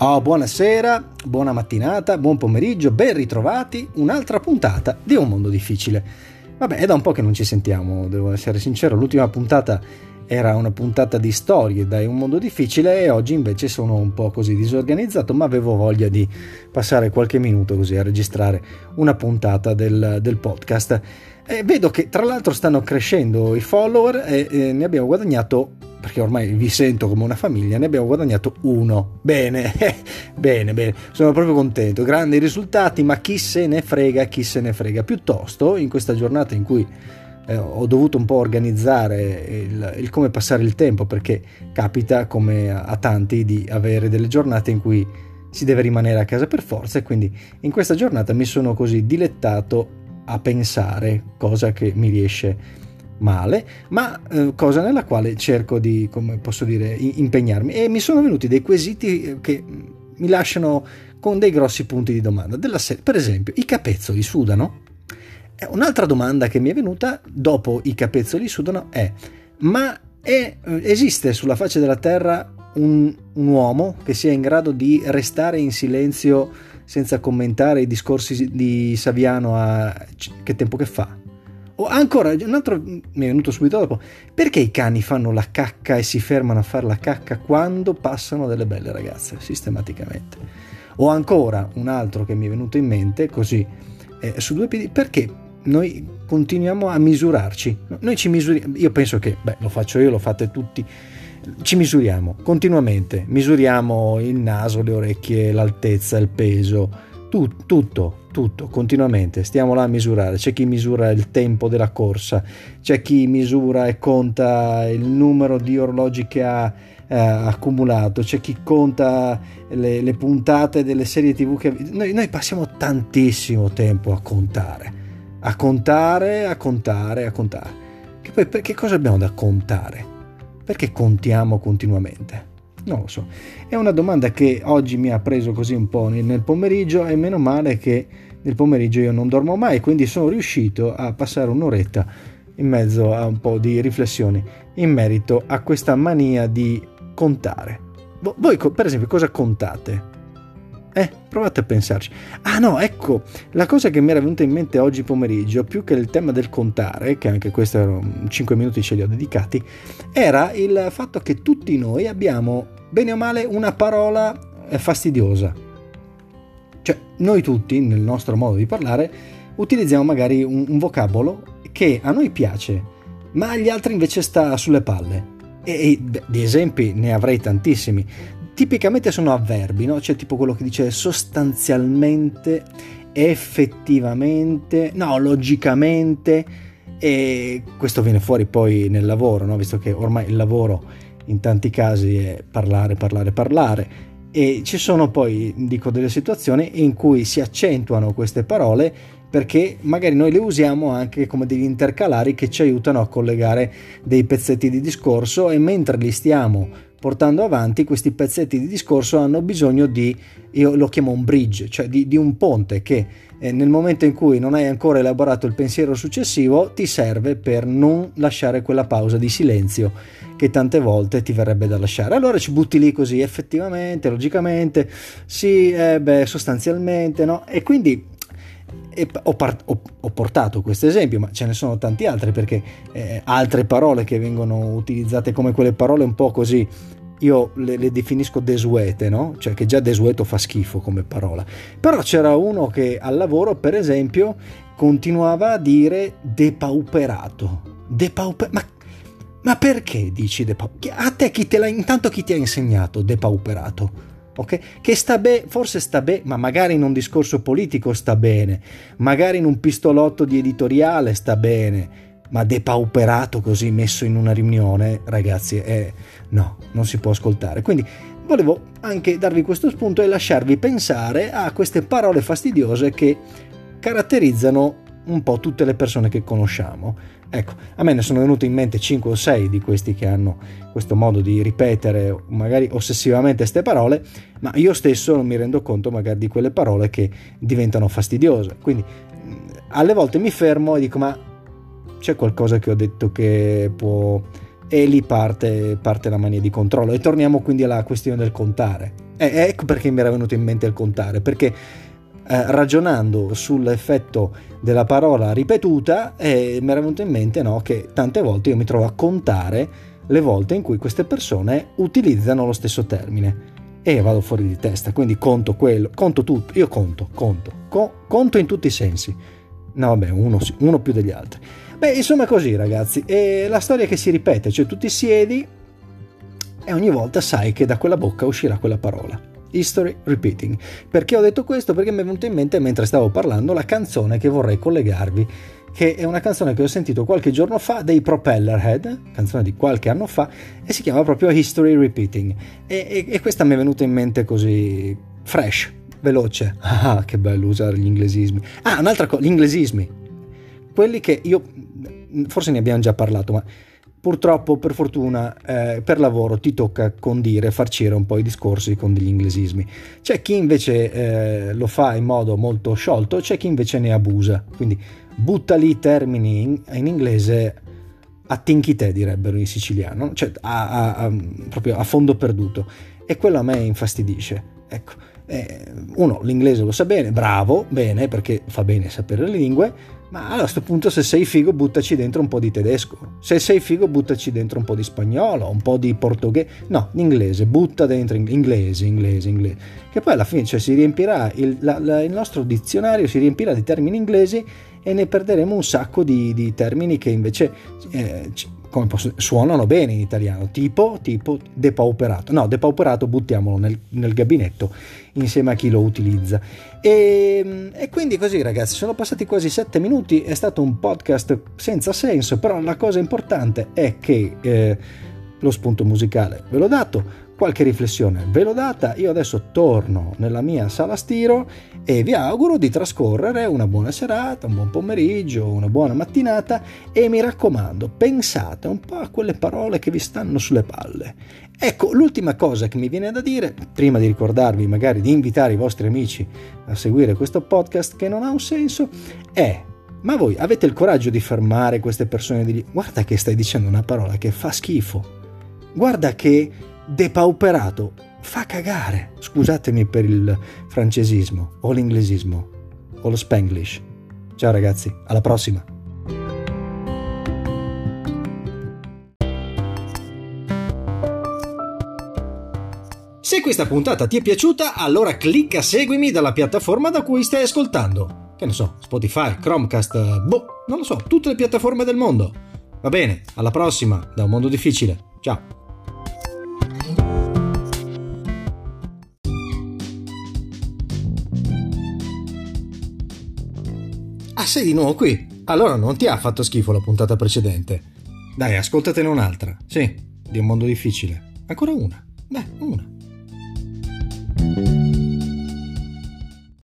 Oh, buonasera, buona mattinata, buon pomeriggio, ben ritrovati, un'altra puntata di Un Mondo Difficile. Vabbè, è da un po' che non ci sentiamo, devo essere sincero, l'ultima puntata era una puntata di storie dai Un Mondo Difficile e oggi invece sono un po' così disorganizzato, ma avevo voglia di passare qualche minuto così a registrare una puntata del, del podcast. E vedo che tra l'altro stanno crescendo i follower e, e ne abbiamo guadagnato perché ormai vi sento come una famiglia, ne abbiamo guadagnato uno. Bene, bene, bene, sono proprio contento. Grandi risultati, ma chi se ne frega, chi se ne frega. Piuttosto, in questa giornata in cui eh, ho dovuto un po' organizzare il, il, come passare il tempo, perché capita, come a, tanti, di avere delle giornate in cui si deve rimanere a casa per forza e quindi in questa giornata mi sono così dilettato a pensare, cosa che mi riesce male, ma eh, cosa nella quale cerco di, come posso dire, impegnarmi. E mi sono venuti dei quesiti eh, che mi lasciano con dei grossi punti di domanda. Della serie, per esempio, i capezzoli sudano? Un'altra domanda che mi è venuta dopo i capezzoli sudano è: ma è, eh, esiste sulla faccia della Terra un, un uomo che sia in grado di restare in silenzio senza commentare i discorsi di Saviano a che tempo che fa? O ancora, un altro mi è venuto subito dopo, perché i cani fanno la cacca e si fermano a fare la cacca quando passano delle belle ragazze, sistematicamente? O ancora, un altro che mi è venuto in mente, così, eh, su due piedi, perché noi continuiamo a misurarci? Noi ci misuriamo, io penso che, beh, lo faccio io, lo fate tutti, ci misuriamo continuamente, misuriamo il naso, le orecchie, l'altezza, il peso, tu, tutto, tutto, continuamente, stiamo là a misurare, c'è chi misura il tempo della corsa, c'è chi misura e conta il numero di orologi che ha eh, accumulato, c'è chi conta le, le, puntate delle serie tv che... Noi, noi passiamo tantissimo tempo a contare, a contare, a contare, a contare. Che poi che cosa abbiamo da contare? Perché contiamo continuamente? Non lo so. È una domanda che oggi mi ha preso così un po' nel pomeriggio e meno male che nel pomeriggio io non dormo mai, quindi sono riuscito a passare un'oretta in mezzo a un po' di riflessioni in merito a questa mania di contare. Voi, per esempio, cosa contate? Eh, provate a pensarci. Ah no, ecco, la cosa che mi era venuta in mente oggi pomeriggio, più che il tema del contare, che anche questo erano 5 minuti ce li ho dedicati, era il fatto che tutti noi abbiamo, bene o male, una parola fastidiosa cioè, noi tutti, nel nostro modo di parlare, utilizziamo magari un, un vocabolo che a noi piace, ma agli altri invece sta sulle palle. E di esempi ne avrei tantissimi. Tipicamente sono avverbi, no? C'è tipo quello che dice sostanzialmente, effettivamente, no, logicamente. E questo viene fuori poi nel lavoro, no? visto che ormai il lavoro in tanti casi è parlare, parlare, parlare e ci sono poi, dico, delle situazioni in cui si accentuano queste parole perché magari noi le usiamo anche come degli intercalari che ci aiutano a collegare dei pezzetti di discorso e mentre li stiamo portando avanti questi pezzetti di discorso hanno bisogno di, io lo chiamo un bridge, cioè di, di un ponte che eh, nel momento in cui non hai ancora elaborato il pensiero successivo ti serve per non lasciare quella pausa di silenzio che tante volte ti verrebbe da lasciare. Allora ci butti lì così, effettivamente, logicamente, sì, eh, beh, sostanzialmente, no? E quindi ho, part- ho, ho, portato questo esempio, ma ce ne sono tanti altri perché eh, altre parole che vengono utilizzate come quelle parole un po' così, io le, le, definisco desuete, no? Cioè che già desueto fa schifo come parola. Però c'era uno che al lavoro, per esempio, continuava a dire depauperato. Depauper- ma, ma perché dici depauperato? A te chi te l'ha, intanto chi ti ha insegnato depauperato? Ok? Che sta bene, forse sta bene, ma magari in un discorso politico sta bene, magari in un pistolotto di editoriale sta bene, ma depauperato così messo in una riunione, ragazzi, è, no, non si può ascoltare. Quindi volevo anche darvi questo spunto e lasciarvi pensare a queste parole fastidiose che caratterizzano un po' tutte le persone che conosciamo. Ecco, a me ne sono venute in mente 5 o 6 di questi che hanno questo modo di ripetere magari ossessivamente queste parole, ma io stesso non mi rendo conto magari di quelle parole che diventano fastidiose. Quindi alle volte mi fermo e dico ma c'è qualcosa che ho detto che può e lì parte, parte, la mania di controllo. E torniamo quindi alla questione del contare. E ecco perché mi era venuto in mente il contare, perché eh, ragionando sull'effetto della parola ripetuta eh, mi era venuto in mente no, che tante volte io mi trovo a contare le volte in cui queste persone utilizzano lo stesso termine e vado fuori di testa, quindi conto quello, conto tutto, io conto, conto, co- conto in tutti i sensi. No, vabbè, uno, uno più degli altri. Beh, insomma così ragazzi, è la storia che si ripete, cioè tu ti siedi e ogni volta sai che da quella bocca uscirà quella parola. History repeating. Perché ho detto questo? Perché mi è venuta in mente mentre stavo parlando la canzone che vorrei collegarvi, che è una canzone che ho sentito qualche giorno fa dei Propellerhead, canzone di qualche anno fa, e si chiama proprio History repeating. E, e, e questa mi è venuta in mente così fresh, veloce. Ah, che bello usare gli inglesismi. Ah, un'altra cosa, gli inglesismi. Quelli che io forse ne abbiamo già parlato, ma purtroppo per fortuna eh, per lavoro ti tocca condire, farcire un po' i discorsi con degli inglesismi. C'è chi invece eh, lo fa in modo molto sciolto, c'è chi invece ne abusa, quindi butta lì termini in, in inglese a tinchite direbbero in siciliano, cioè a, a, a, proprio a fondo perduto e quello a me infastidisce. Ecco, eh, uno l'inglese lo sa bene, bravo, bene perché fa bene sapere le lingue, ma a questo punto se sei figo buttaci dentro un po' di tedesco, se sei figo buttaci dentro un po' di spagnolo, un po' di portoghese, no, l'inglese, butta dentro inglese, inglese, inglese, che poi alla fine cioè, si riempirà, il, la, la, il, nostro dizionario si riempirà di termini inglesi e ne perderemo un sacco di, di termini che invece eh, come posso, suonano bene in italiano, tipo, tipo depauperato. No, depauperato buttiamolo nel, nel gabinetto insieme a chi lo utilizza. E, e, quindi così ragazzi, sono passati quasi sette minuti, è stato un podcast senza senso, però la cosa importante è che eh, lo spunto musicale ve l'ho dato, qualche riflessione ve l'ho data, io adesso torno nella mia sala stiro e vi auguro di trascorrere una buona serata, un buon pomeriggio, una buona mattinata e mi raccomando, pensate un po' a quelle parole che vi stanno sulle palle. Ecco, l'ultima cosa che mi viene da dire, prima di ricordarvi magari di invitare i vostri amici a seguire questo podcast che non ha un senso, è ma voi avete il coraggio di fermare queste persone e di dire guarda che stai dicendo una parola che fa schifo. Guarda che depauperato fa cagare. Scusatemi per il francesismo o l'inglesismo o lo spanglish. Ciao ragazzi, alla prossima. Se questa puntata ti è piaciuta, allora clicca seguimi dalla piattaforma da cui stai ascoltando. Che ne so, Spotify, Chromecast, boh, non lo so, tutte le piattaforme del mondo. Va bene, alla prossima, da un mondo difficile. Ciao. Sei di nuovo qui. Allora non ti ha fatto schifo la puntata precedente. Dai, ascoltatene un'altra. Sì, di un mondo difficile. Ancora una. Beh, una.